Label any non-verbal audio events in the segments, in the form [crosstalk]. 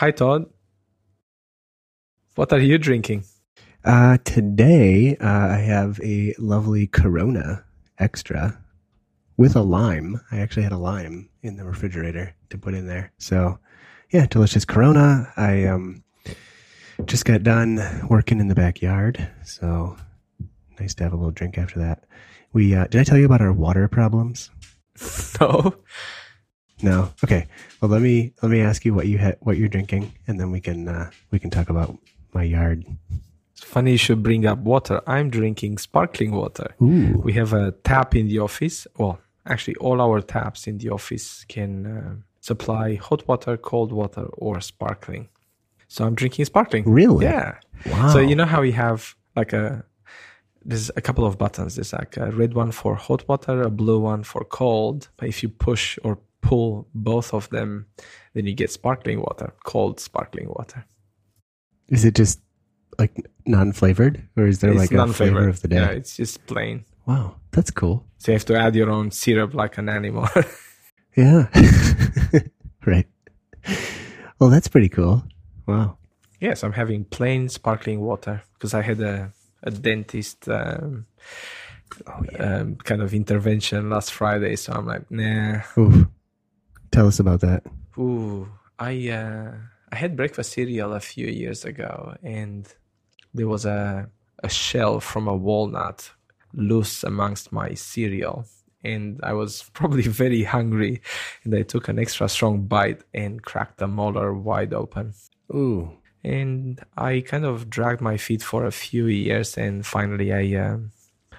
Hi, Todd. What are you drinking? Uh, today, uh, I have a lovely Corona extra with a lime. I actually had a lime in the refrigerator to put in there. So, yeah, delicious Corona. I um just got done working in the backyard, so nice to have a little drink after that. We uh, did I tell you about our water problems? [laughs] No. No. Okay. Well, let me let me ask you what you ha- what you're drinking, and then we can uh, we can talk about my yard. It's funny you should bring up water. I'm drinking sparkling water. Ooh. We have a tap in the office. Well, actually, all our taps in the office can uh, supply hot water, cold water, or sparkling. So I'm drinking sparkling. Really? Yeah. Wow. So you know how we have like a there's a couple of buttons. There's like a red one for hot water, a blue one for cold. But if you push or pull both of them, then you get sparkling water, cold sparkling water. Is it just like non-flavored, or is there it's like a flavor of the day? Yeah, it's just plain. Wow, that's cool. So you have to add your own syrup like an animal. [laughs] Yeah. [laughs] right. Well, that's pretty cool. Wow. yes, I'm having plain sparkling water because I had a, a dentist um, um, kind of intervention last Friday. So I'm like, nah. Ooh. Tell us about that. Ooh, I uh, I had breakfast cereal a few years ago, and there was a a shell from a walnut loose amongst my cereal, and I was [laughs] probably very hungry, and I took an extra strong bite and cracked the molar wide open. Ooh. And I kind of dragged my feet for a few years, and finally I um,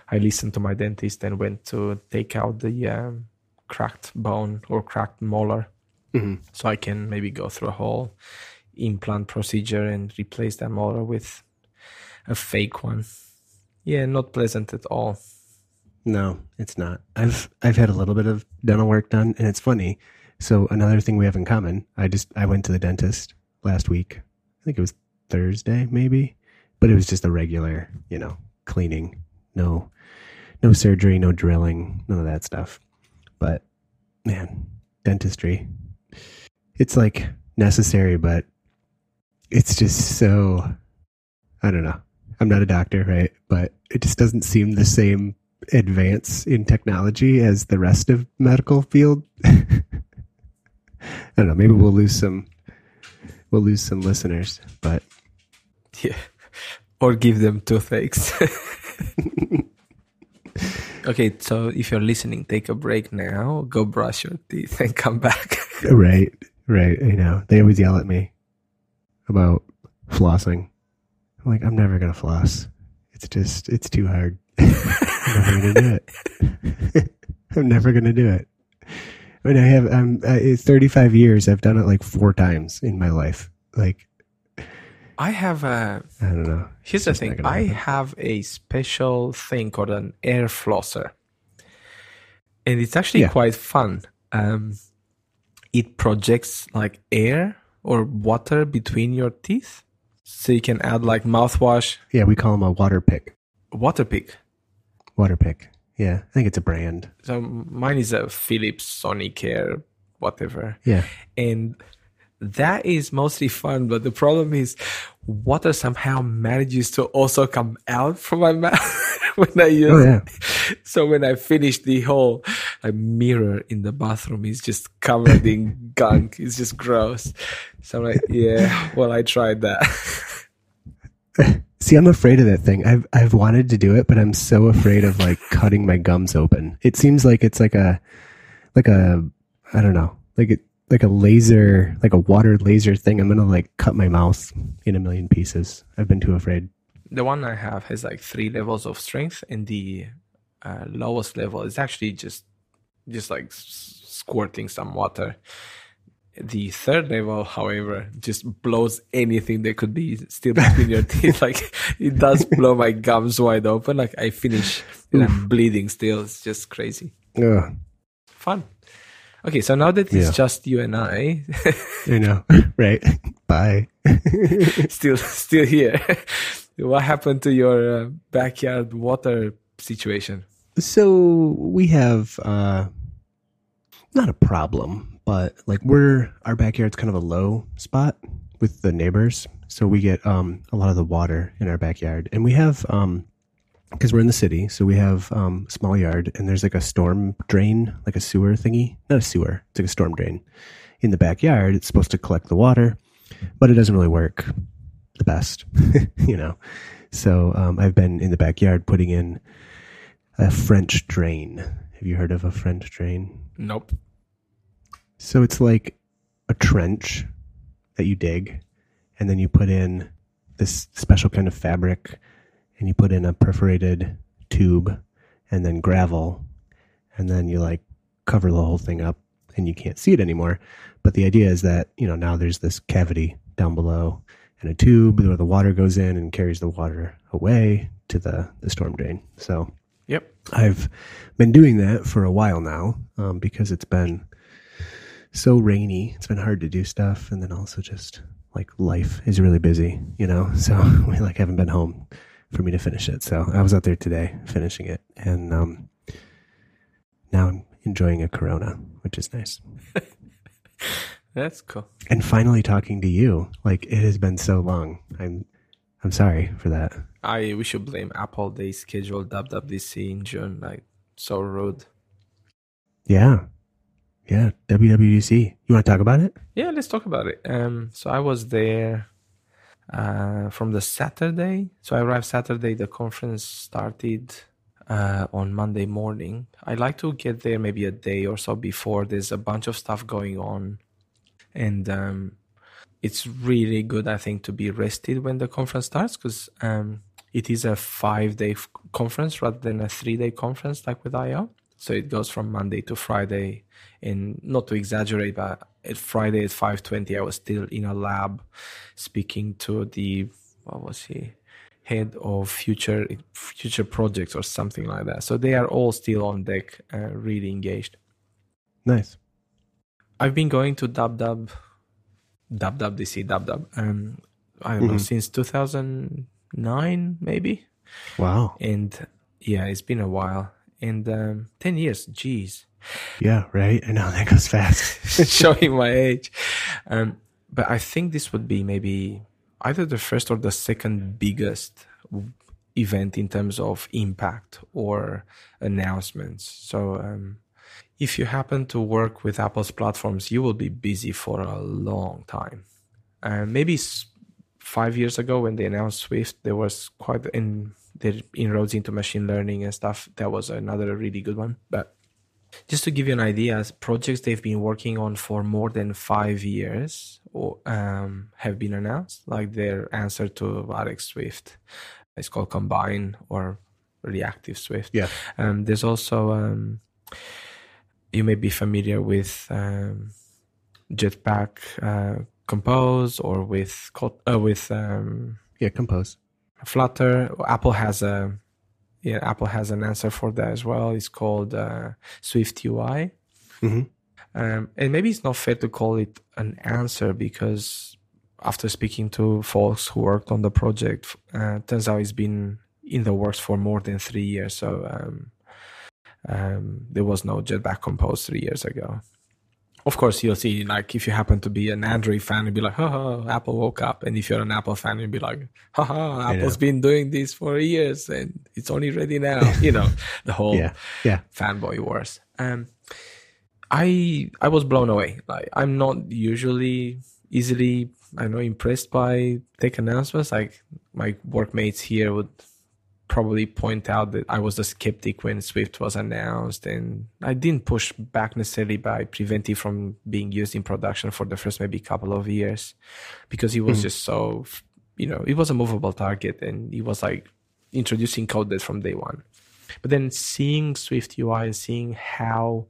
I listened to my dentist and went to take out the um, cracked bone or cracked molar hmm so I can maybe go through a whole implant procedure and replace that molar with a fake one. Yeah, not pleasant at all. No, it's not. I've I've had a little bit of dental work done, and it's funny. So another thing we have in common. I just I went to the dentist last week. I think it was Thursday, maybe, but it was just a regular, you know, cleaning. No, no surgery, no drilling, none of that stuff. But man, dentistry. It's like necessary, but it's just so. I don't know. I'm not a doctor, right? But it just doesn't seem the same advance in technology as the rest of medical field. [laughs] I don't know. Maybe we'll lose some. We'll lose some listeners, but [laughs] Yeah. Or give them toothaches. [laughs] okay, so if you're listening, take a break now, go brush your teeth and come back. [laughs] right, right. You know, they always yell at me about flossing. I'm like, I'm never gonna floss. It's just, it's too hard. [laughs] I'm never gonna do it. [laughs] I'm never gonna do it. I mean, I have. I'm. It's 35 years. I've done it like four times in my life. Like, I have a I don't know. Here's the thing. I have a special thing called an air flosser. And it's actually Yeah. quite fun. Um, it projects like air or water between your teeth. So you can add like mouthwash, Yeah, we call them a Waterpik. water pick. Waterpik. Yeah, I think it's a brand. So mine is a Philips Sonicare, whatever. Yeah. and that is mostly fun but the problem is water somehow manages to also come out from my mouth [laughs] when i use Oh yeah. so when i finish the whole like, mirror in the bathroom is just covered in [laughs] gunk it's just gross so i'm like yeah well i tried that [laughs] See, I'm afraid of that thing. I've I've wanted to do it, but I'm so afraid of like cutting my gums open. It seems like it's like a like a I don't know, like it like a laser, like a water laser thing. I'm gonna like cut my mouth in a million pieces. I've been too afraid. the one i have has like three levels of strength and the uh, lowest level is actually just just like s- squirting some water the third level however just blows anything that could be still between your [laughs] teeth like it does blow my gums wide open like i finish and i'm bleeding still it's just crazy Yeah. fun okay so now that it's Yeah. just you and i you know, [laughs] right? Bye. [laughs] still still here [laughs] what happened to your uh, backyard water situation So we have uh not a problem, but like we're our backyard's kind of a low spot. with the neighbors. So we get um, a lot of the water in our backyard, and we have um, because we're in the city, so we have um, a small yard, and there's like a storm drain, like a sewer thingy, not a sewer, it's like a storm drain in the backyard. It's supposed to collect the water, but it doesn't really work the best, [laughs] you know. So um, I've been in the backyard putting in a French drain. Have you heard of a French drain? Nope. So it's like a trench that you dig, and then you put in this special kind of fabric, and you put in a perforated tube, and then gravel, and then you like cover the whole thing up, and you can't see it anymore. But the idea is that you know now there's this cavity down below, and a tube where the water goes in and carries the water away to the the storm drain. So Yep. I've been doing that for a while now um, because it's been so rainy. It's been hard to do stuff, and then also just like life is really busy, you know. So [laughs] we like haven't been home for me to finish it. So I was out there today finishing it, and um, now I'm enjoying a Corona, which is nice. [laughs] That's cool. And finally talking to you, like it has been so long. I'm I'm sorry for that. I we should blame Apple. They scheduled WWDC in June. Like so rude. Yeah, yeah. WWDC. You want to talk about it? Yeah, let's talk about it. Um, so I was there uh, from the Saturday. So I arrived Saturday. The conference started uh, on Monday morning. I like to get there maybe a day or so before. There's a bunch of stuff going on, and um, it's really good, I think, to be rested when the conference starts because um, it is a five-day f- conference rather than a three-day conference like with I/O. So it goes from Monday to Friday, and not to exaggerate, but at Friday at five twenty, I was still in a lab, speaking to the what was he, head of future future projects or something like that. So they are all still on deck, uh, really engaged. Nice. I've been going to Dub Dub, Dub Dub DC Dub Dub. Um, I don't know Mhm. since two thousand nine maybe, Wow. and yeah, it's been a while. And um, ten years, jeez. Yeah. Right. I know [laughs] that goes fast. [laughs] showing my age. Um, but I think this would be maybe either the first or the second biggest event in terms of impact or announcements. So, um, if you happen to work with Apple's platforms, you will be busy for a long time. Uh, maybe s- five years ago when they announced Swift, there was quite in their inroads into machine learning and stuff. That was another really good one. But just to give you an idea, projects they've been working on for more than five years or, um, have been announced, like their answer to RX Swift. It's called Combine or Reactive Swift. Yeah. Um, there's also, um, you may be familiar with um, Jetpack uh, Compose or with uh, with um, yeah. Compose. Flutter. Apple has a yeah, Apple has an answer for that as well. It's called uh, Swift UI. Mhm. Um, and maybe it's not fair to call it an answer because after speaking to folks who worked on the project, uh, turns out it's been in the works for more than three years. So um, um, there was no Jetpack Compose three years ago. Of course, you'll see, like, if you happen to be an Android fan, you'll be like, haha, Apple woke up. And if you're an Apple fan, you'll be like, haha, Apple's been doing this for years and it's only ready now. [laughs] you know, the whole Yeah. Yeah. fanboy wars. Um, I I was blown away. Like I'm not usually easily I know impressed by tech announcements. Like my workmates here would probably point out that I was a skeptic when Swift was announced, and I didn't push back necessarily by prevent it from being used in production for the first maybe couple of years, because it was Mhm. just so you know it was a movable target, and it was like introducing code that from day one. But then seeing Swift UI and seeing how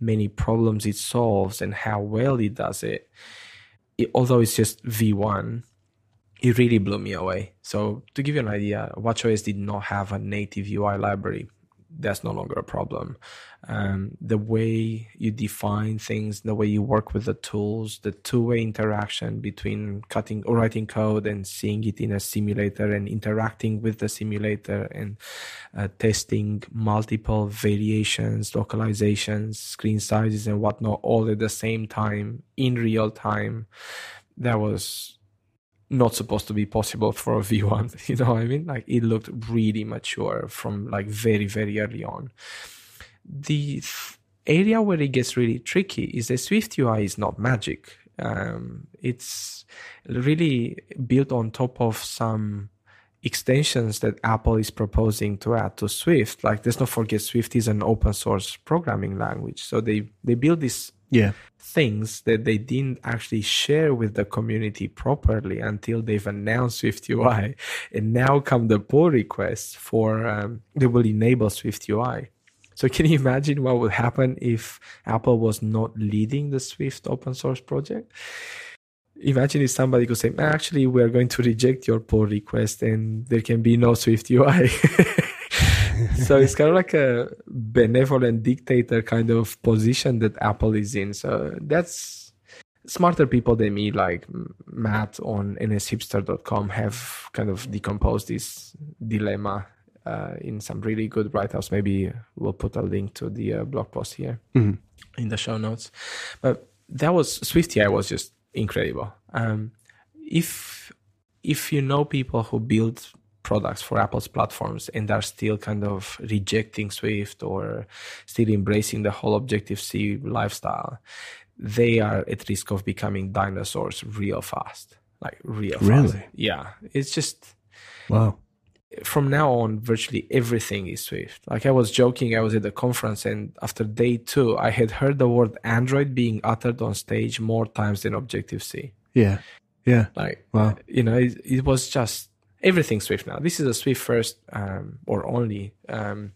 many problems it solves and how well it does it, it although it's just V1, it really blew me away. So to give you an idea, WatchOS did not have a native UI library. That's no longer a problem. Um, the way you define things, the way you work with the tools, the two-way interaction between cutting or writing code and seeing it in a simulator and interacting with the simulator and uh, testing multiple variations, localizations, screen sizes, and whatnot, all at the same time in real time. That was not supposed to be possible for a [laughs] V1. You know what I mean? Like it looked really mature from like very, very early on. The th- area where it gets really tricky is that Swift UI is not magic. Um, it's really built on top of some extensions that Apple is proposing to add to Swift. Like, let's not forget, Swift is an open source programming language. So they they build this Yeah. things that they didn't actually share with the community properly until they've announced Swift UI. And now come the pull requests for um, they will enable Swift UI. So can you imagine what would happen if Apple was not leading the Swift open source project? Imagine if somebody could say, actually, we're going to reject your pull request and there can be no Swift UI. [laughs] so it's kind of like a benevolent dictator kind of position that Apple is in. So that's smarter people than me, like Matt on nshipster.com, have kind of decomposed this dilemma uh, in some really good write-ups. Maybe we'll put a link to the uh, blog post here Mhm. in the show notes. But that was SwiftUI was just incredible. Um, if if you know people who build products for Apple's platforms and are still kind of rejecting Swift or still embracing the whole Objective C lifestyle, they are at risk of becoming dinosaurs real fast. Like real fast. Really? Yeah. It's just Wow. From now on, virtually everything is Swift. Like I was joking, I was at the conference, and after day two, I had heard the word Android being uttered on stage more times than Objective C. Yeah. Yeah. Like, Wow. you know, it, it was just everything Swift now. This is a Swift first um, or only um,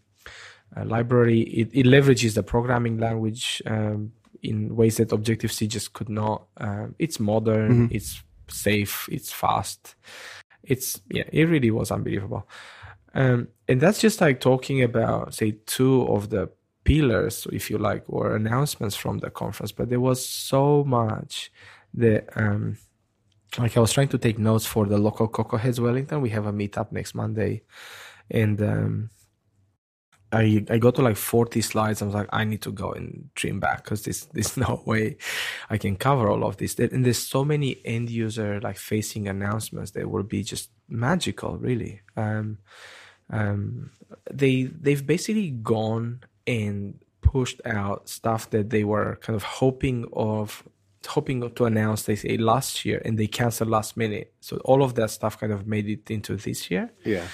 uh, library. It, it leverages the programming language um, in ways that Objective C just could not. Um, it's modern, Mhm. it's safe, it's fast. It's yeah, it really was unbelievable. Um, and that's just like talking about say two of the pillars, if you like, or announcements from the conference. But there was so much that um, like I was trying to take notes for the local Cocoa Heads Wellington. We have a meetup next Monday, and um, I I got to like forty slides. I was like, I need to go and trim back because this there's [laughs] no way I can cover all of this. And there's so many end user like facing announcements that will be just magical, really. Um, um, they they've basically gone and pushed out stuff that they were kind of hoping of hoping to announce they say last year and they canceled last minute so all of that stuff kind of made it into this year Yeah.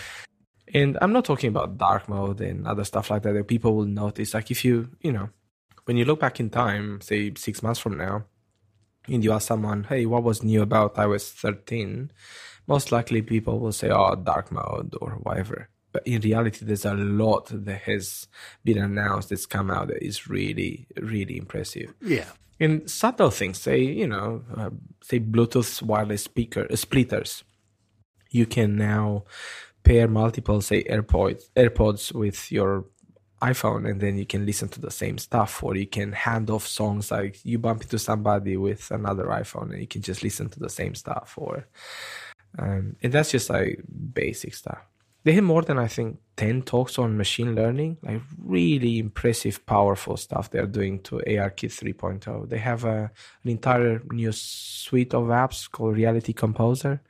And i'm not talking about dark mode and other stuff like that that people will notice. Like if you you know when you look back in time say six months from now and you ask someone hey what was new about ios 13 most likely people will say oh dark mode or whatever. But in reality there's a lot that has been announced that's come out that is really really impressive. Yeah. And subtle things say you know uh, say bluetooth wireless speaker uh, splitters. You can now pair multiple say airpods airpods with your iphone and then you can listen to the same stuff or you can hand off songs like you bump into somebody with another iphone and you can just listen to the same stuff or um, and that's just like basic stuff they had more than I think 10 talks on machine learning, like really impressive, powerful stuff they're doing to ARKit 3.0. They have a, an entire new suite of apps called Reality Composer,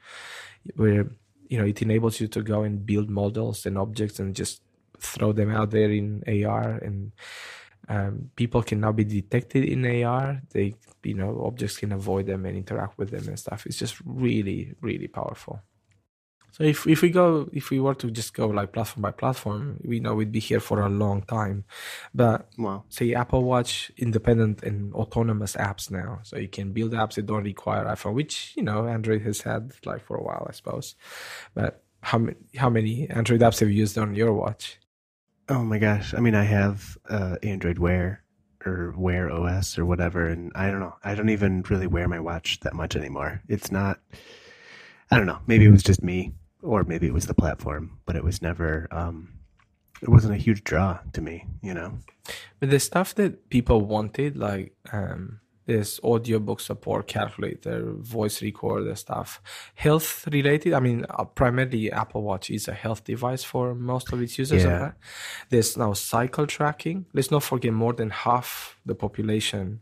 where you know it enables you to go and build models and objects and just throw them out there in AR and um, people can now be detected in AR. They, you know, objects can avoid them and interact with them and stuff. It's just really, really powerful. So if if we go if we were to just go like platform by platform, we know we'd be here for a long time. But Wow. say Apple Watch independent and autonomous apps now, so you can build apps that don't require iPhone, which you know Android has had like for a while, I suppose. But how many how many Android apps have you used on your watch? Oh my gosh. I mean, I have uh, Android Wear or Wear OS or whatever, and I don't know. I don't even really wear my watch that much anymore. It's not. I don't know. Maybe it was just me, or maybe it was the platform, but it was never. Um, it wasn't a huge draw to me, you know. But the stuff that people wanted, like um, this audiobook support calculator, voice recorder stuff, health related. I mean, uh, primarily Apple Watch is a health device for most of its users. Yeah. There's now cycle tracking. Let's not forget more than half the population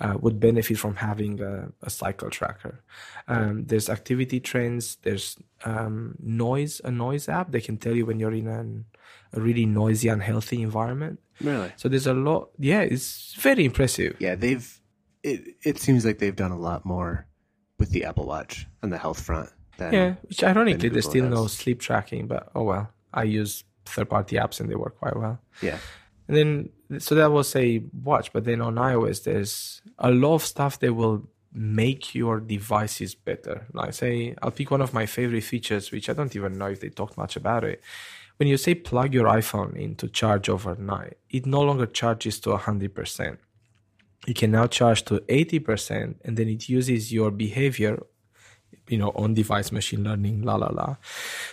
uh, would benefit from having a, a cycle tracker. Um, there's activity trends. There's um, noise, a noise app. They can tell you when you're in an, a really noisy, unhealthy environment. Really? So there's a lot. Yeah, it's very impressive. Yeah, they've. It it seems like they've done a lot more with the Apple Watch on the health front. Than, Yeah, which ironically, there's still no sleep tracking, but oh well. I use third party apps and they work quite well. Yeah. And then, so that was a watch, but then on iOS, there's a lot of stuff that will make your devices better. Like, say, I'll pick one of my favorite features, which I don't even know if they talked much about it. When you say plug your iPhone in to charge overnight, it no longer charges to 100%. You can now charge to 80%, and then it uses your behavior, you know, on device machine learning, la la la,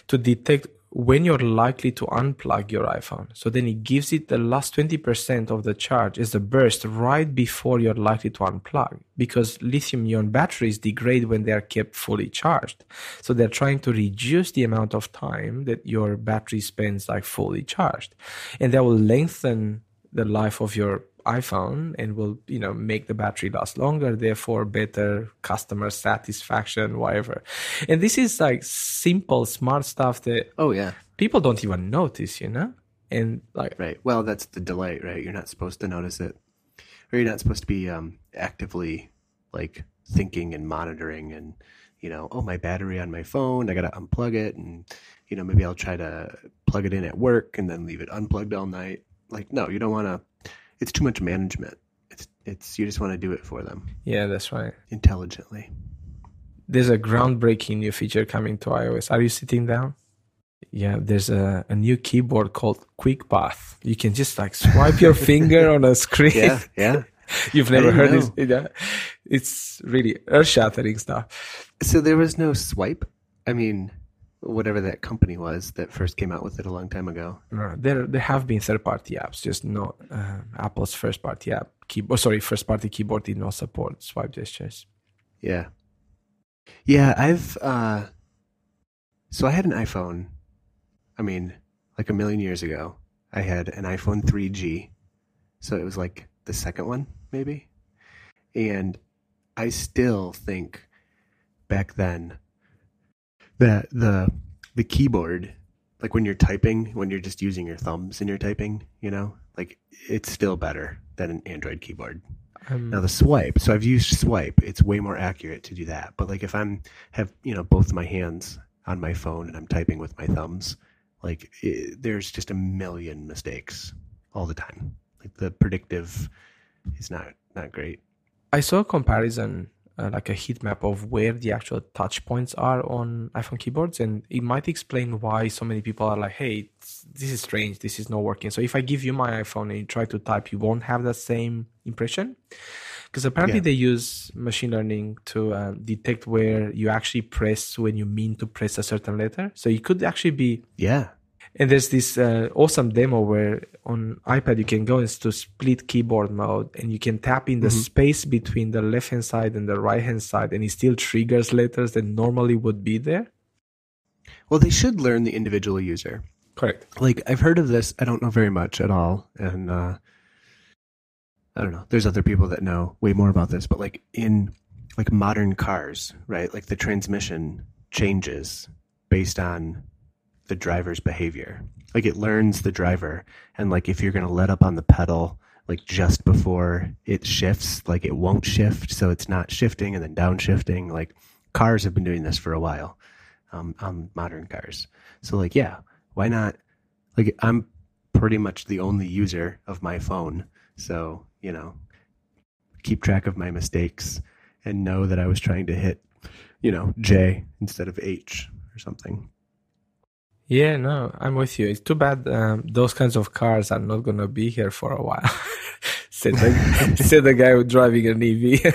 to detect when you're likely to unplug your iPhone. So then it gives it the last 20% of the charge as a burst right before you're likely to unplug because lithium ion batteries degrade when they are kept fully charged. So they're trying to reduce the amount of time that your battery spends like fully charged. And that will lengthen the life of your iPhone and will, you know, make the battery last longer, therefore better customer satisfaction, whatever. And this is like simple, smart stuff that Oh yeah. people don't even notice, you know? And like, Right. Well, that's the delay, right? You're not supposed to notice it, or you're not supposed to be um, actively like thinking and monitoring, and you know, oh, my battery on my phone, I gotta unplug it, and you know, maybe I'll try to plug it in at work and then leave it unplugged all night. Like, no, you don't want to. It's too much management. It's it's you just want to do it for them yeah, that's right. intelligently. There's a groundbreaking new feature coming to iOS. Are you sitting down? Yeah, there's a, a new keyboard called Quick Path. You can just like swipe your [laughs] finger on a screen. Yeah, yeah. [laughs] You've never heard know. this? Yeah. It's really earth shattering stuff. So there was no swipe. I mean, whatever that company was that first came out with it a long time ago. No, there there have been third party apps, just not uh, Apple's first party app keyboard. Sorry, first party keyboard did not support swipe gestures. Yeah. Yeah, I've uh so I had an iPhone. I mean, like a million years ago. I had an iPhone 3G. So it was like the second one, maybe. And I still think back then that the the keyboard like when you're typing, when you're just using your thumbs and you're typing, you know, like it's still better than an Android keyboard. Um, Now the swipe, so I've used swipe. It's way more accurate to do that. But like if I'm have you know both my hands on my phone and I'm typing with my thumbs, like i there's just a million mistakes all the time. Like the predictive is not not great. I saw a comparison, uh, like a heat map of where the actual touch points are on iPhone keyboards, and it might explain why so many people are like, "Hey, this is strange. This is not working." So if I give you my iPhone and you try to type, you won't have that same impression, because apparently Yeah. they use machine learning to uh, detect where you actually press when you mean to press a certain letter. So it could actually be Yeah. And there's this uh, awesome demo where on iPad you can go into split keyboard mode and you can tap in the space between the left hand side and the right hand side, and it still triggers letters that normally would be there. Well, they should learn the individual user. Correct. Like I've heard of this. I don't know very much at all, and uh, I don't know. There's other people that know way more about this, but like in like modern cars, right? Like the transmission changes based on the driver's behavior. Like it learns the driver, and like if you're gonna let up on the pedal like just before it shifts, like it won't shift, so it's not shifting and then downshifting. Like cars have been doing this for a while um, on modern cars. So like yeah, why not? Like I'm pretty much the only user of my phone, so you know, keep track of my mistakes and know that I was trying to hit, you know, J instead of H or something. Yeah, no, I'm with you. It's too bad um, those kinds of cars are not going to be here for a while. [laughs] said, the, [laughs] said the guy who's driving an EV.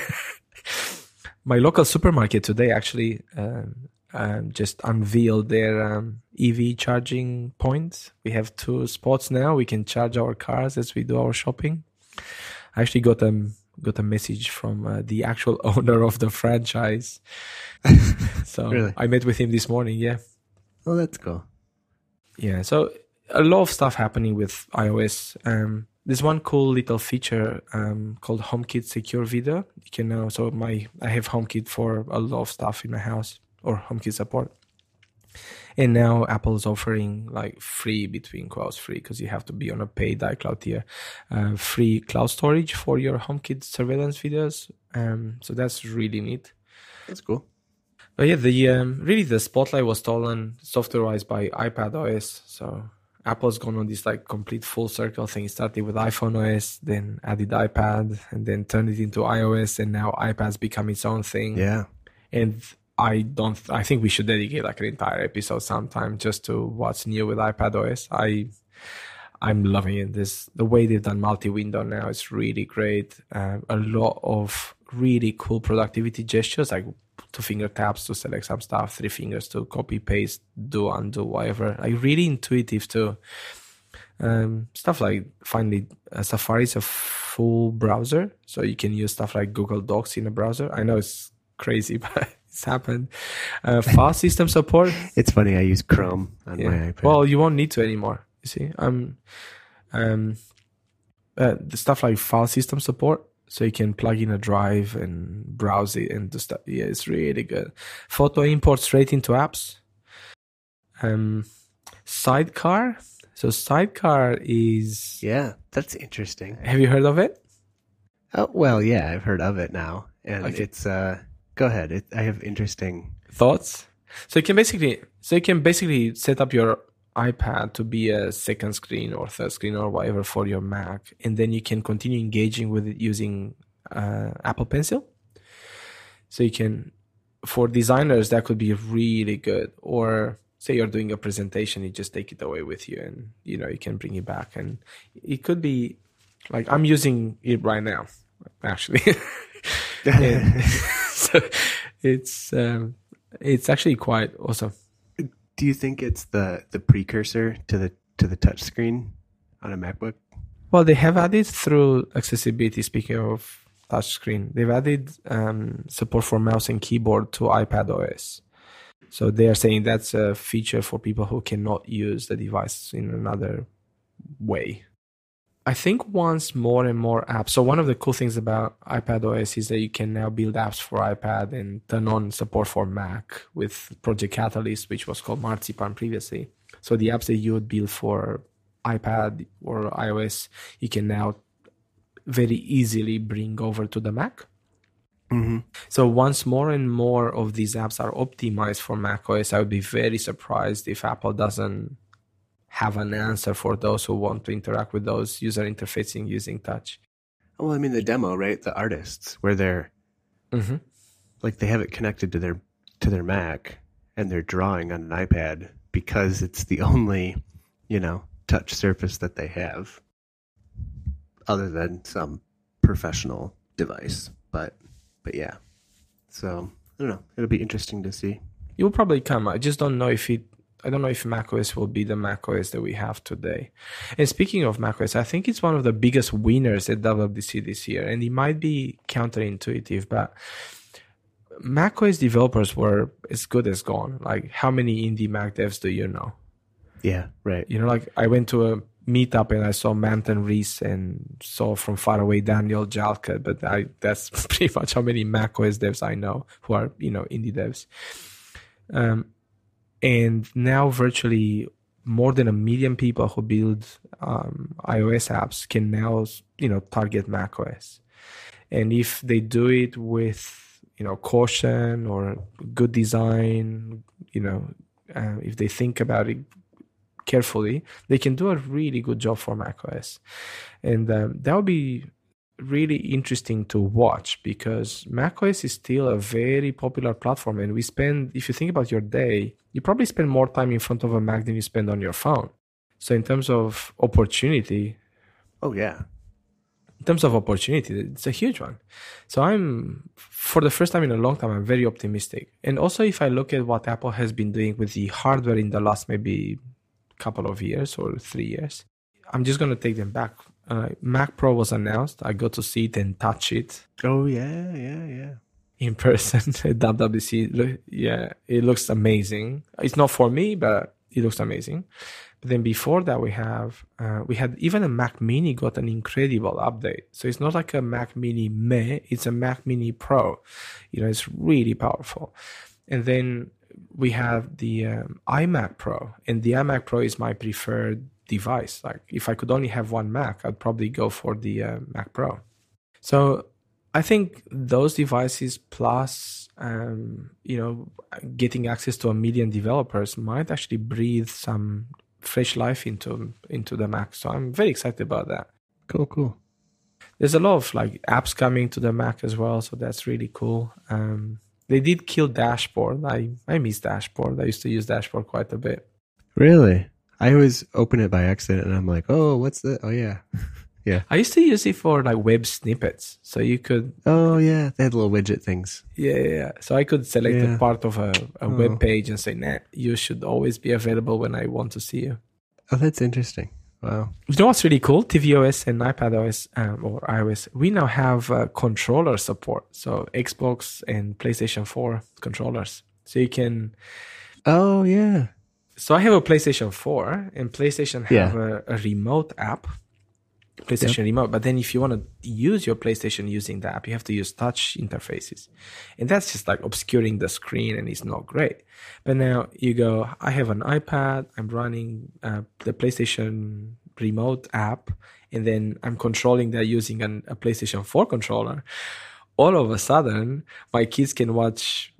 [laughs] My local supermarket today actually um, um, just unveiled their um, EV charging points. We have two spots now. We can charge our cars as we do our shopping. I actually got a got a message from uh, the actual owner of the franchise. so Really? I met with him this morning. Yeah. Oh, that's cool. Yeah, so a lot of stuff happening with iOS. Um, there's one cool little feature um, called HomeKit Secure Video. You can now so my I have HomeKit for a lot of stuff in my house or HomeKit support. And now Apple is offering like free between quotes free because you have to be on a paid iCloud tier, uh, free cloud storage for your HomeKit surveillance videos. Um, so that's really neat. That's cool. But yeah, the um, really the spotlight was stolen software-wise by iPad OS. So Apple's gone on this like complete full circle thing. It started with iPhone OS, then added iPad, and then turned it into iOS, and now iPad's become its own thing. Yeah. And I don't. I think we should dedicate like an entire episode sometime just to what's new with iPad OS. I I'm loving it. This the way they've done multi-window now is really great. Um, a lot of really cool productivity gestures like two finger taps to select some stuff, three fingers to copy, paste, do, undo, whatever. Like really intuitive too. Um, stuff like finally uh, Safari is a full browser, so you can use stuff like Google Docs in a browser. I know it's crazy, [laughs] but it's happened. Uh, [laughs] file system support. It's funny. I use Chrome on Yeah. my iPad. Well, you won't need to anymore. You see, um, um, uh, the stuff like file system support, so you can plug in a drive and browse it and stuff. Yeah, it's really good. Photo import straight into apps. Um, Sidecar. So Sidecar is. yeah, that's interesting. Have you heard of it? Oh, well, yeah, I've heard of it now, and Okay. it's uh. Go ahead. It, I have interesting. Thoughts? So you can basically, so you can basically set up your iPad to be a second screen or third screen or whatever for your Mac, and then you can continue engaging with it using uh, Apple Pencil. So you can, for designers, that could be really good. Or say you're doing a presentation, you just take it away with you, and you know you can bring it back, and it could be like I'm using it right now, actually. [laughs] [laughs] [laughs] So it's um, it's actually quite awesome. Do you think it's the the precursor to the to the touch screen on a MacBook? Well, they have added through accessibility. Speaking of touchscreen, they've added um, support for mouse and keyboard to iPad OS. So they are saying that's a feature for people who cannot use the device in another way. I think once more and more apps. So one of the cool things about iPad OS is that you can now build apps for iPad and turn on support for Mac with Project Catalyst, which was called Marzipan previously. So the apps that you would build for iPad or iOS, you can now very easily bring over to the Mac. Mm-hmm. So once more and more of these apps are optimized for macOS, I would be very surprised if Apple doesn't have an answer for those who want to interact with those user interfacing using touch. Well, I mean the demo, right? The artists where they're Mm-hmm. like they have it connected to their to their Mac and they're drawing on an iPad because it's the only, you know, touch surface that they have other than some professional device. But but yeah. So, I don't know. It'll be interesting to see. It will probably come. I just don't know if it. I don't know if macOS will be the macOS that we have today. And speaking of macOS, I think it's one of the biggest winners at WWDC this year, and it might be counterintuitive, but macOS developers were as good as gone. Like, how many indie Mac devs do you know? Yeah, right. You know, like I went to a meetup and I saw Manton Reece and saw from far away Daniel Jalkut, but I that's [laughs] pretty much how many macOS devs I know who are you know indie devs. Um, and now virtually more than a million people who build um, iOS apps can now you know target macOS, and if they do it with you know caution or good design, you know, uh, if they think about it carefully, they can do a really good job for macOS, and um, that would be really interesting to watch because macOS is still a very popular platform, and we spend, if you think about your day, you probably spend more time in front of a Mac than you spend on your phone. So in terms of opportunity, Oh yeah. in terms of opportunity, it's a huge one. So I'm, for the first time in a long time, I'm very optimistic. And also, if I look at what Apple has been doing with the hardware in the last maybe couple of years or three years, I'm just going to take them back. Uh, Mac Pro was announced. I got to see it and touch it Oh yeah, yeah, yeah. In person [laughs] at WWDC. Lo- Yeah, it looks amazing. It's not for me, but it looks amazing. then before that we have uh, we had even a Mac Mini got an incredible update. So it's not like a Mac Mini Me, it's a Mac Mini Pro. You know, it's really powerful. And then we have the um, iMac Pro, and the iMac Pro is my preferred device. Like if I could only have one Mac, I'd probably go for the uh, Mac Pro. So I think those devices plus um, you know getting access to a million developers might actually breathe some fresh life into into the Mac. So I'm very excited about that. Cool, cool. There's a lot of like apps coming to the Mac as well, so that's really cool. Um, they did kill Dashboard. I I miss Dashboard. I used to use Dashboard quite a bit. Really? I always open it by accident, and I'm like, oh, what's that? Oh yeah, [laughs] yeah. I used to use it for like web snippets, so you could. Oh yeah, they had little widget things. Yeah, yeah. yeah. So I could select Yeah. a part of a, a Oh. web page and say, "Nah, you should always be available when I want to see you." Oh, that's interesting. Wow. You know what's really cool? tvOS and iPadOS um, or iOS, we now have uh, controller support. So Xbox and PlayStation 4 controllers. So you can. Oh yeah. So I have a PlayStation 4, and PlayStation have Yeah. a, a remote app, PlayStation Remote. But then if you want to use your PlayStation using the app, you have to use touch interfaces, and that's just like obscuring the screen, and it's not great. But now you go, I have an iPad, I'm running uh, the PlayStation Remote app, and then I'm controlling that using an, a PlayStation 4 controller. All of a sudden, my kids can watch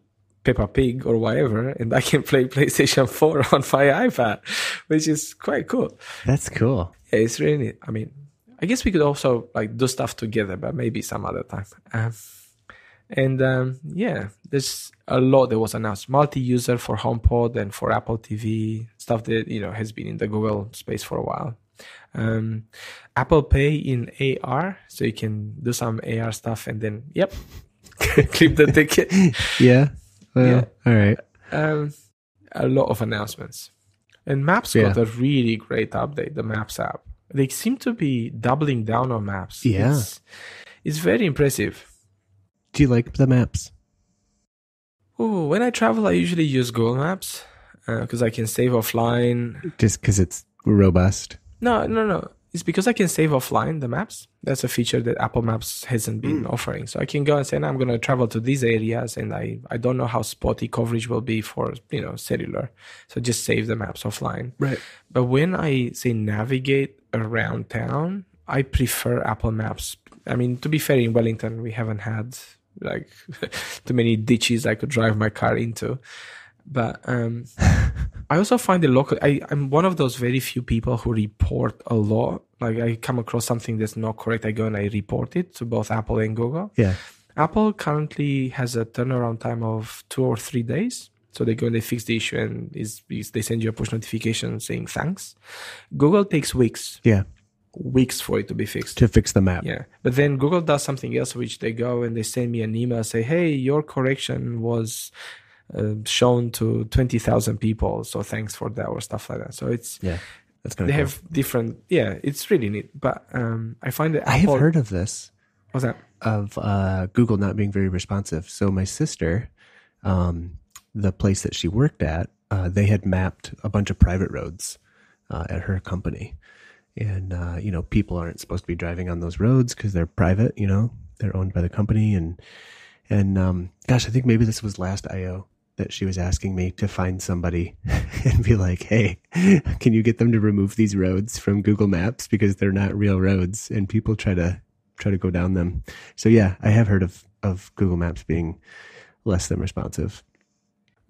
Peppa Pig or whatever, and I can [laughs] play PlayStation 4 on my iPad, which is quite cool. That's cool. Yeah, it's really neat. I mean, I guess we could also like do stuff together, but maybe some other time. Um, and um, yeah, there's a lot that was announced. Multi-user for HomePod and for Apple TV stuff that you know has been in the Google space for a while. Um, Apple Pay in AR, so you can do some AR stuff and then yep, [laughs] clip the ticket. [laughs] Yeah. Well, Yeah. all right. um, a lot of announcements. And Maps Yeah. got a really great update, the Maps app. They seem to be doubling down on Maps. Yeah. It's, it's very impressive. Do you like the maps? Oh, when I travel, I usually use Google Maps uh, because I can save offline. Just because it's robust. No, no, no. It's because I can save offline the maps. That's a feature that Apple Maps hasn't been hmm. offering. So I can go and say, I'm going to travel to these areas, and I, I don't know how spotty coverage will be for you know cellular. So just save the maps offline. Right. But when I say navigate around town, I prefer Apple Maps. I mean, to be fair, in Wellington, we haven't had like [laughs] too many ditches I could drive my car into. But um, [laughs] I also find the local. I, I'm one of those very few people who report a lot. Like I come across something that's not correct, I go and I report it to both Apple and Google. Yeah. Apple currently has a turnaround time of two or three days. So they go and they fix the issue and is, is they send you a push notification saying thanks. Google takes weeks, Yeah. weeks for it to be fixed. To fix the map. Yeah. But then Google does something else, which they go and they send me an email, say, hey, your correction was uh, shown to 20,000 people. So thanks for that or stuff like that. So it's, Yeah. That's kind they of cool. have different, yeah, it's really neat. But um, I find that I Apple, have heard of this. what's that? of uh, Google not being very responsive. So my sister, um, the place that she worked at, uh, they had mapped a bunch of private roads uh, at her company, and uh, you know people aren't supposed to be driving on those roads because they're private. You know they're owned by the company, and and um, gosh, I think maybe this was last I/O that she was asking me to find somebody [laughs] and be like, hey, can you get them to remove these roads from Google Maps because they're not real roads, and people try to try to go down them. So yeah, I have heard of of Google Maps being less than responsive.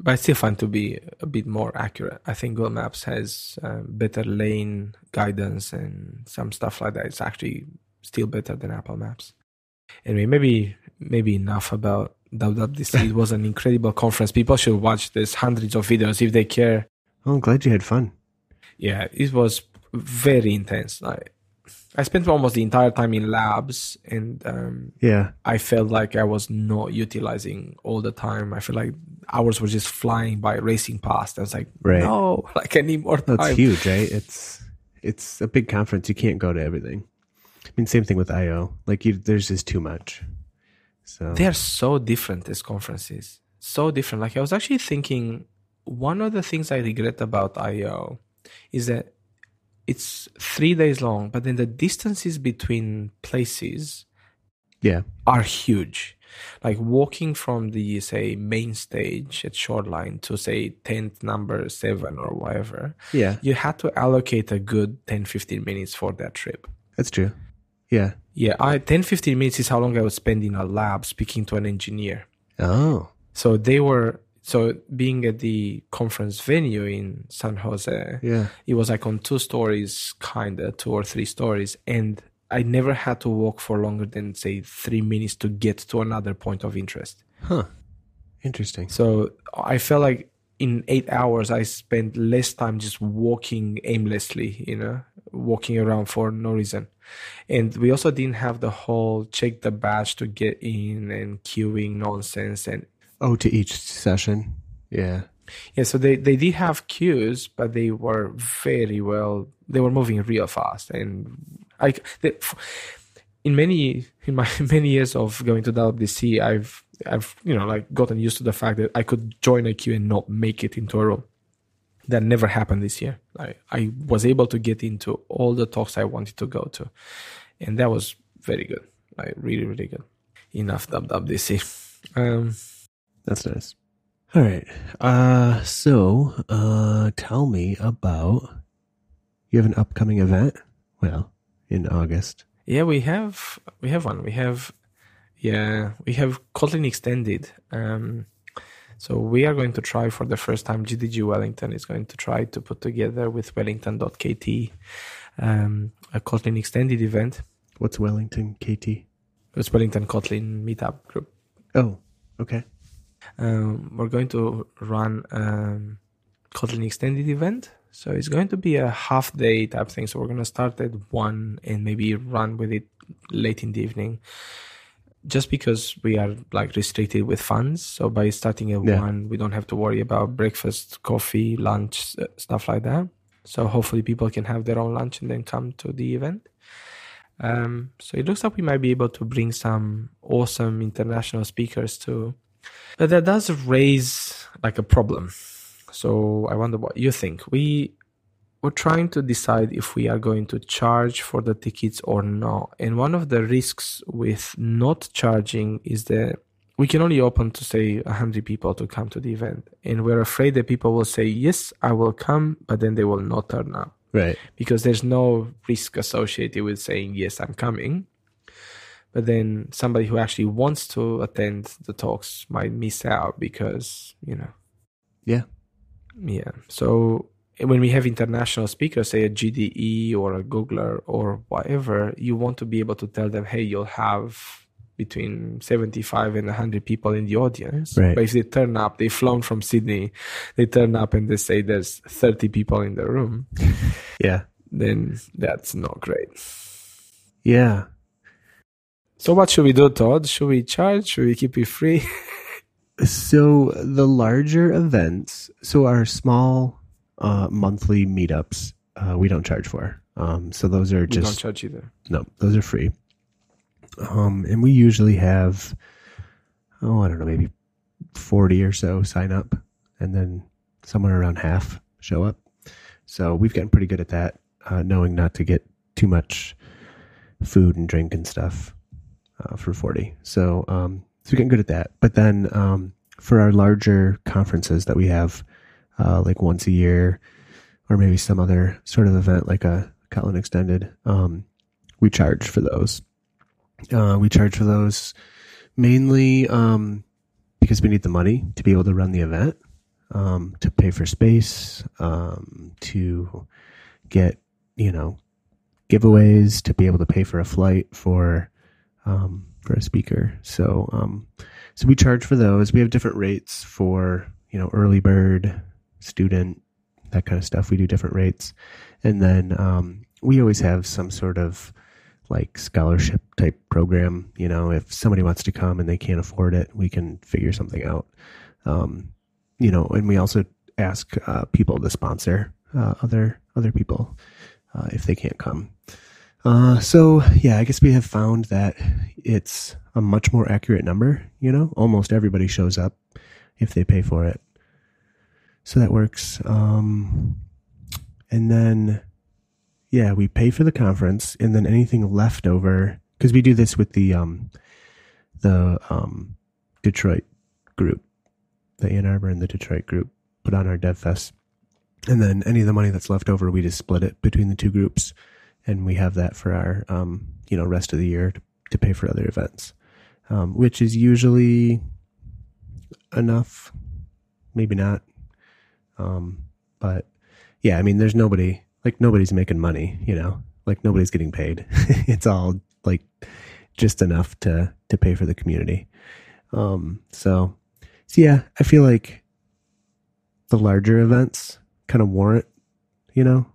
But I still find to be a bit more accurate. I think Google Maps has um, better lane guidance and some stuff like that. It's actually still better than Apple Maps. Anyway, maybe maybe enough about WWDC. [laughs] it was an incredible conference. People should watch. There's hundreds of videos if they care. Oh, I'm glad you had fun. Yeah, it was very intense. Like I spent almost the entire time in labs, and um, Yeah, I felt like I was not utilizing all the time. I feel like hours were just flying by, racing past. I was like, Right. no, [laughs] like I need more time. that's huge, right? It's it's a big conference. You can't go to everything. I mean, same thing with I/O. Like, you, there's just too much. So They are so different as conferences. So different. Like I was actually thinking, one of the things I regret about I/O is that it's three days long, but then the distances between places Yeah. are huge. Like walking from the say main stage at Shoreline to say tent number seven or whatever, Yeah. you had to allocate a good 10 15 minutes for that trip. That's true. Yeah. Yeah, I 10 15 minutes is how long I would spend in a lab speaking to an engineer. Oh. So they were so being at the conference venue in San Jose, Yeah. it was like on two stories, kinda two or three stories, and I never had to walk for longer than say three minutes to get to another point of interest. Huh. Interesting. So I felt like in eight hours I spent less time just walking aimlessly, you know, walking around for no reason. And we also didn't have the whole check the badge to get in and queuing nonsense and Oh, to each session. Yeah. Yeah, so they, they did have queues, but they were very well. They were moving real fast, and I they, in many in my [laughs] many years of going to WWDC, I've I've you know like gotten used to the fact that I could join a queue and not make it into a room. That never happened this year. I I was able to get into all the talks I wanted to go to, and that was very good. Like really really good. Enough WWDC. Um, That's nice. All right. Uh so uh tell me about you have an upcoming event? Well, in August. Yeah, we have we have one. We have yeah, we have Kotlin extended. Um, so we are going to try for the first time. GDG Wellington is going to try to put together with Wellington.kt um, a Kotlin extended event. What's Wellington KT? It's Wellington Kotlin meetup group. Oh, okay. Um, we're going to run um, Kotlin extended event. So it's going to be a half day type thing. So we're going to start at one and maybe run with it late in the evening. Just because we are like restricted with funds. So by starting at Yeah. one, we don't have to worry about breakfast, coffee, lunch, uh, stuff like that. So hopefully people can have their own lunch and then come to the event. Um, so it looks like we might be able to bring some awesome international speakers too. But that does raise like a problem. So I wonder what you think. We we're trying to decide if we are going to charge for the tickets or not. And one of the risks with not charging is that we can only open to say 100 people to come to the event. And we're afraid that people will say, yes, I will come, but then they will not turn up Right. because there's no risk associated with saying yes i'm coming but then somebody who actually wants to attend the talks might miss out because you know Yeah. yeah so when we have international speakers say a gde or a googler or whatever you want to be able to tell them hey you'll have between 75 and 100 people in the audience Right. but if they turn up they've flown from sydney they turn up and they say there's 30 people in the room [laughs] Yeah. then that's not great. Yeah. So what should we do, Todd? Should we charge? Should we keep it free? [laughs] So the larger events, so our small uh, monthly meetups, uh, we don't charge for. Um, so those are just we don't charge either. no, those are free. Um, and we usually have, oh, I don't know, maybe forty or so sign up, and then somewhere around half show up. So we've gotten pretty good at that, uh, knowing not to get too much food and drink and stuff uh, for forty. So um, so we're getting good at that. But then um, for our larger conferences that we have, uh, like once a year, or maybe some other sort of event like a Kotlin Extended, um, we charge for those. Uh, we charge for those mainly um, because we need the money to be able to run the event, um, to pay for space, um, to get you know giveaways, to be able to pay for a flight for um, for a speaker. So um, so we charge for those. We have different rates for you know early bird, student, that kind of stuff. We do different rates, and then um, we always have some sort of like scholarship type program. You know, if somebody wants to come and they can't afford it, we can figure something out. Um, you know, and we also ask uh, people to sponsor uh, other other people uh, if they can't come. Uh, so yeah, I guess we have found that it's a much more accurate number. You know, almost everybody shows up if they pay for it. So that works. Um, and then, yeah, we pay for the conference, and then anything left over because we do this with the um, the um, Detroit group, the Ann Arbor and the Detroit group put on our Dev Fest, and then any of the money that's left over, we just split it between the two groups, and we have that for our um, you know rest of the year to, to pay for other events, um, which is usually enough, maybe not, um, but yeah, I mean, there's nobody like nobody's making money, you know, like nobody's getting paid. [laughs] it's all like just enough to to pay for the community. Um, so, so yeah, I feel like the larger events kind of warrant, you know,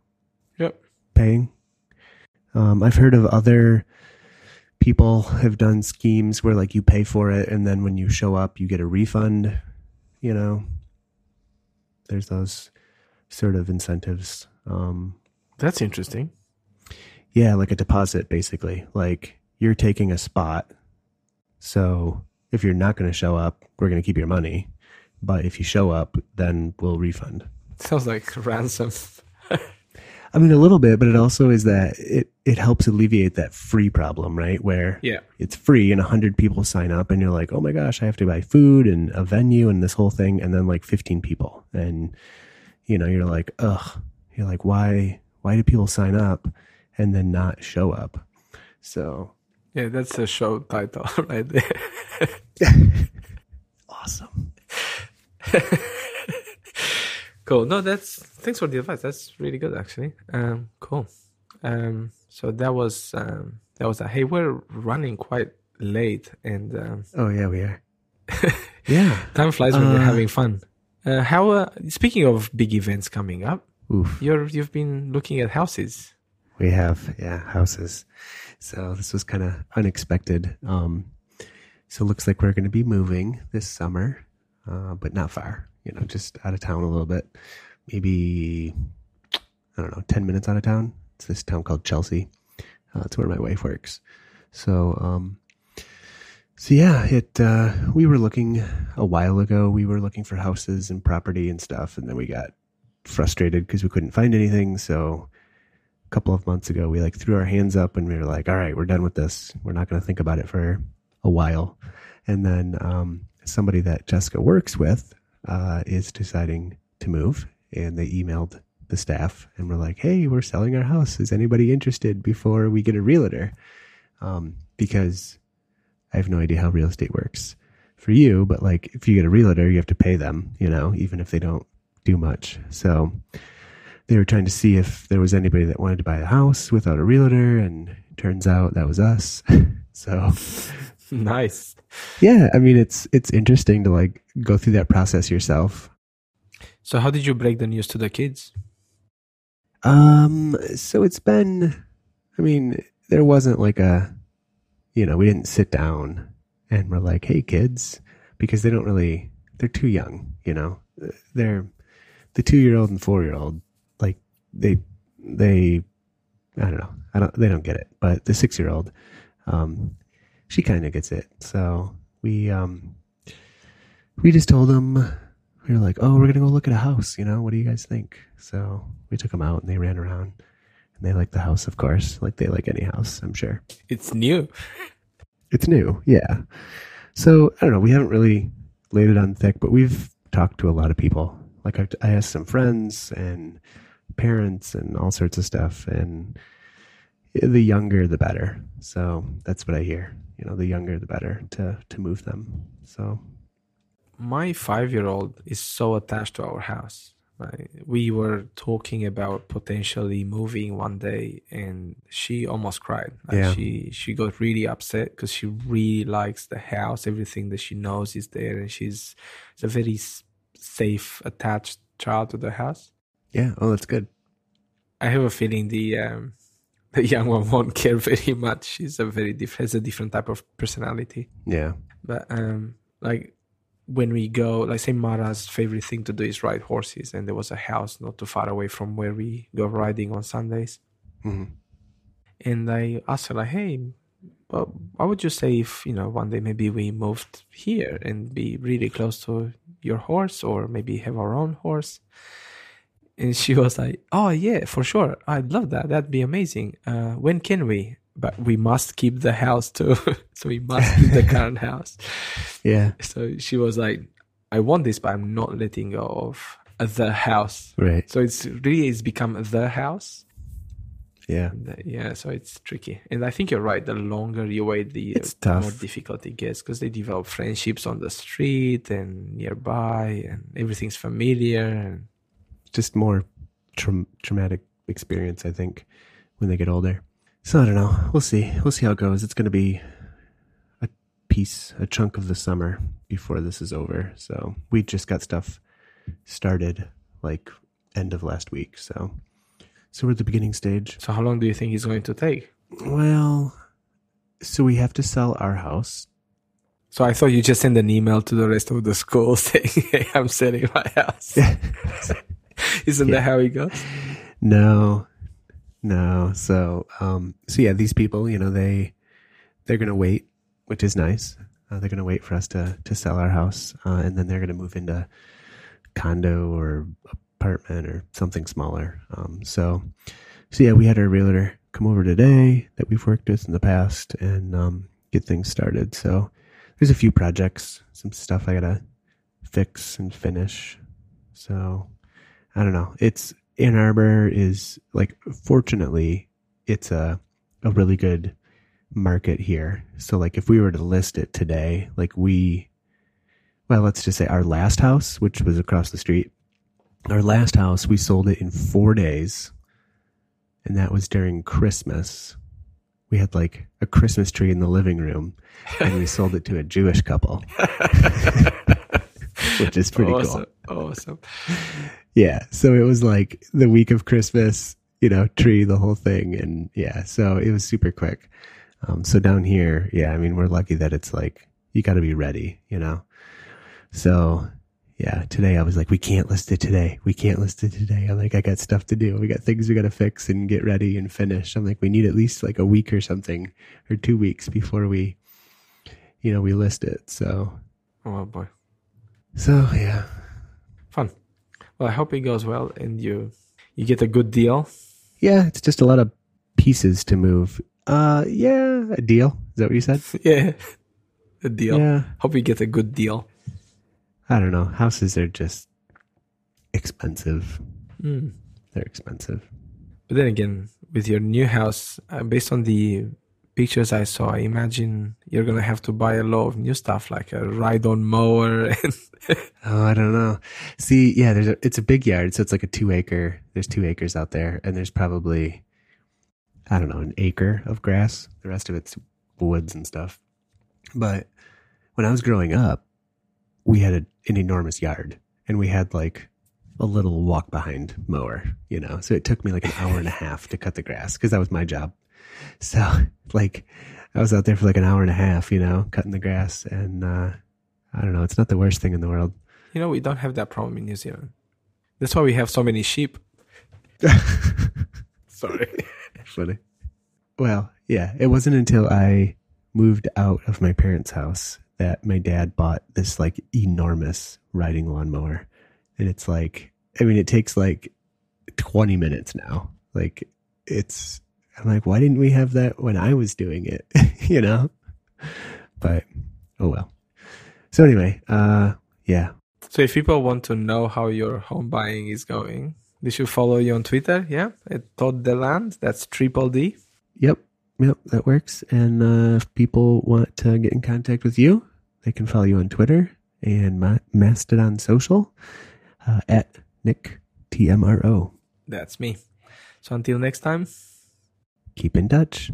Yep. paying. Um, I've heard of other people have done schemes where like you pay for it and then when you show up you get a refund, you know. There's those sort of incentives. Um, That's interesting. yeah, like a deposit basically. Like you're taking a spot. So if you're not going to show up, we're going to keep your money. But if you show up, then we'll refund. Sounds like [laughs] ransom. [laughs] I mean, a little bit, but it also is that it, it helps alleviate that free problem, right? Where Yeah. it's free and 100 people sign up and you're like, oh my gosh, I have to buy food and a venue and this whole thing. And then like 15 people. And, you know, you're like, ugh, you're like, why, why do people sign up and then not show up? So Yeah, that's a show title [laughs] right there. [laughs] awesome. [laughs] cool. No, that's thanks for the advice. That's really good actually. Um, cool. Um, so that was um, that was a hey, we're running quite late and um, Oh yeah, we are. [laughs] yeah. time flies when you're Uh, having fun. Uh, how uh, speaking of big events coming up, Oof. you're you've been looking at houses. We have, yeah, houses. So this was kind of unexpected. Um, so it looks like we're going to be moving this summer, uh, but not far. You know, just out of town a little bit. Maybe I don't know, ten minutes out of town. It's this town called Chelsea. Uh, it's where my wife works. So, um, so yeah, it. Uh, we were looking a while ago. We were looking for houses and property and stuff, and then we got frustrated because we couldn't find anything. So a couple of months ago, we like threw our hands up and we were like, all right, we're done with this. We're not going to think about it for a while. And then um, somebody that Jessica works with uh, is deciding to move, and they emailed the staff and were like, hey, we're selling our house. Is anybody interested before we get a realtor? Um, because I have no idea how real estate works for you, but like if you get a realtor, you have to pay them, you know, even if they don't do much. So they were trying to see if there was anybody that wanted to buy a house without a realtor, and turns out that was us. [laughs] so [laughs] nice. yeah, I mean it's it's interesting to like go through that process yourself. So how did you break the news to the kids? Um, so it's been, I mean, there wasn't like a, you know, we didn't sit down and we're like, hey kids, because they don't really, they're too young, you know, they're the two year old and four year old, like they, they, I don't know, I don't, they don't get it, but the six year old, um, she kind of gets it. So we, um, we just told them, we were like, oh, we're going to go look at a house. You know, what do you guys think? So we took them out and they ran around and they liked the house, of course, like they like any house, I'm sure. It's new. It's new. Yeah. So I don't know. We haven't really laid it on thick, but we've talked to a lot of people. Like I've, I asked some friends and parents and all sorts of stuff. And the younger, the better. So that's what I hear. You know, the younger, the better to, to move them. So my five year old is so attached to our house. We were talking about potentially moving one day, and she almost cried. Like Yeah. She she got really upset because she really likes the house. Everything that she knows is there, and she's, she's a very safe, attached child to the house. yeah. Oh, that's good. I have a feeling the um, the young one won't care very much. She's a very diff- has a different type of personality. Yeah. But um, like when we go, like say Mara's favorite thing to do is ride horses, and there was a house not too far away from where we go riding on Sundays. hmm And I asked her like, "Hey, well, what would you say if you know one day maybe we moved here and be really close to your horse, or maybe have our own horse?" And she was like, "Oh yeah, for sure, I'd love that. That'd be amazing. Uh, when can we? But we must keep the house too, [laughs] so we must keep the current house." [laughs] Yeah. So she was like, "I want this, but I'm not letting go of the house." Right. So it's really it's become the house. Yeah. And, uh, yeah, so it's tricky. And I think you're right. The longer you wait, the uh, more difficult it gets because they develop friendships on the street and nearby, and everything's familiar. And Just more tra- traumatic experience, I think, when they get older. So I don't know. We'll see. We'll see how it goes. It's going to be a piece, a chunk of the summer before this is over. So we just got stuff started like end of last week. So, so we're at the beginning stage. so, how long do you think it's going to take? Well, so we have to sell our house. So I thought you just send an email to the rest of the school [laughs] saying, "Hey, I'm selling my house." [laughs] [laughs] Isn't Yeah. that how he goes? No, no. So, um, so yeah, these people, you know, they they're gonna wait, which is nice. Uh, they're gonna wait for us to to sell our house, uh, and then they're gonna move into condo or apartment or something smaller. Um, so, so yeah, we had our realtor come over today that we've worked with in the past and um, get things started. So, there's a few projects, some stuff I gotta fix and finish. So, I don't know. It's Ann Arbor is like fortunately it's a a really good market here. So like if we were to list it today, like we well, let's just say our last house, which was across the street, our last house, we sold it in 4 days. And that was during Christmas. We had like a Christmas tree in the living room and we sold it to a Jewish couple, [laughs] [laughs] which is pretty cool. awesome. Awesome. Yeah. So it was like the week of Christmas, you know, tree, the whole thing. And yeah, so it was super quick. Um, so down here, yeah, I mean, we're lucky that it's like, you got to be ready, you know? So yeah, today I was like, we can't list it today. We can't list it today. I'm like, I got stuff to do. We got things we got to fix and get ready and finish. I'm like, we need at least like a week or something or two weeks before we, you know, we list it. So, Oh boy, so yeah. fun. Well, I hope it goes well and you you get a good deal. Yeah, it's just a lot of pieces to move. Uh, yeah, a deal. Is that what you said? [laughs] yeah, a deal. Yeah. Hope you get a good deal. I don't know. Houses are just expensive. Mm. They're expensive. But then again, with your new house, uh, based on the pictures I saw, I imagine you're gonna have to buy a lot of new stuff like a ride-on mower [laughs] and Oh, I don't know. See, yeah, there's a, it's a big yard, so it's like a two acre. There's two acres out there, and there's probably, I don't know, an acre of grass. The rest of it's woods and stuff. But when I was growing up, we had a, an enormous yard, and we had like a little walk behind mower, you know. So it took me like an hour and a half to cut the grass because that was my job. So [laughs] like, I was out there for like an hour and a half, you know, cutting the grass, and uh, I don't know. It's not the worst thing in the world. you know we don't have that problem in New Zealand. That's why we have so many sheep. [laughs] Sorry. [laughs] Funny. Well, yeah, it wasn't until I moved out of my parents' house that my dad bought this like enormous riding lawnmower. And it's like, I mean, it takes like 20 minutes now. Like, it's, I'm like, why didn't we have that when I was doing it? [laughs] you know? But, oh well. So, anyway, uh, yeah. So if people want to know how your home buying is going, they should follow you on Twitter, yeah? At Todd Deland, that's triple D. Yep. Yep. That works. And uh, if people want to get in contact with you, they can follow you on Twitter and Ma- Mastodon Social uh, at Nick TMRO. That's me. So until next time. Keep in touch.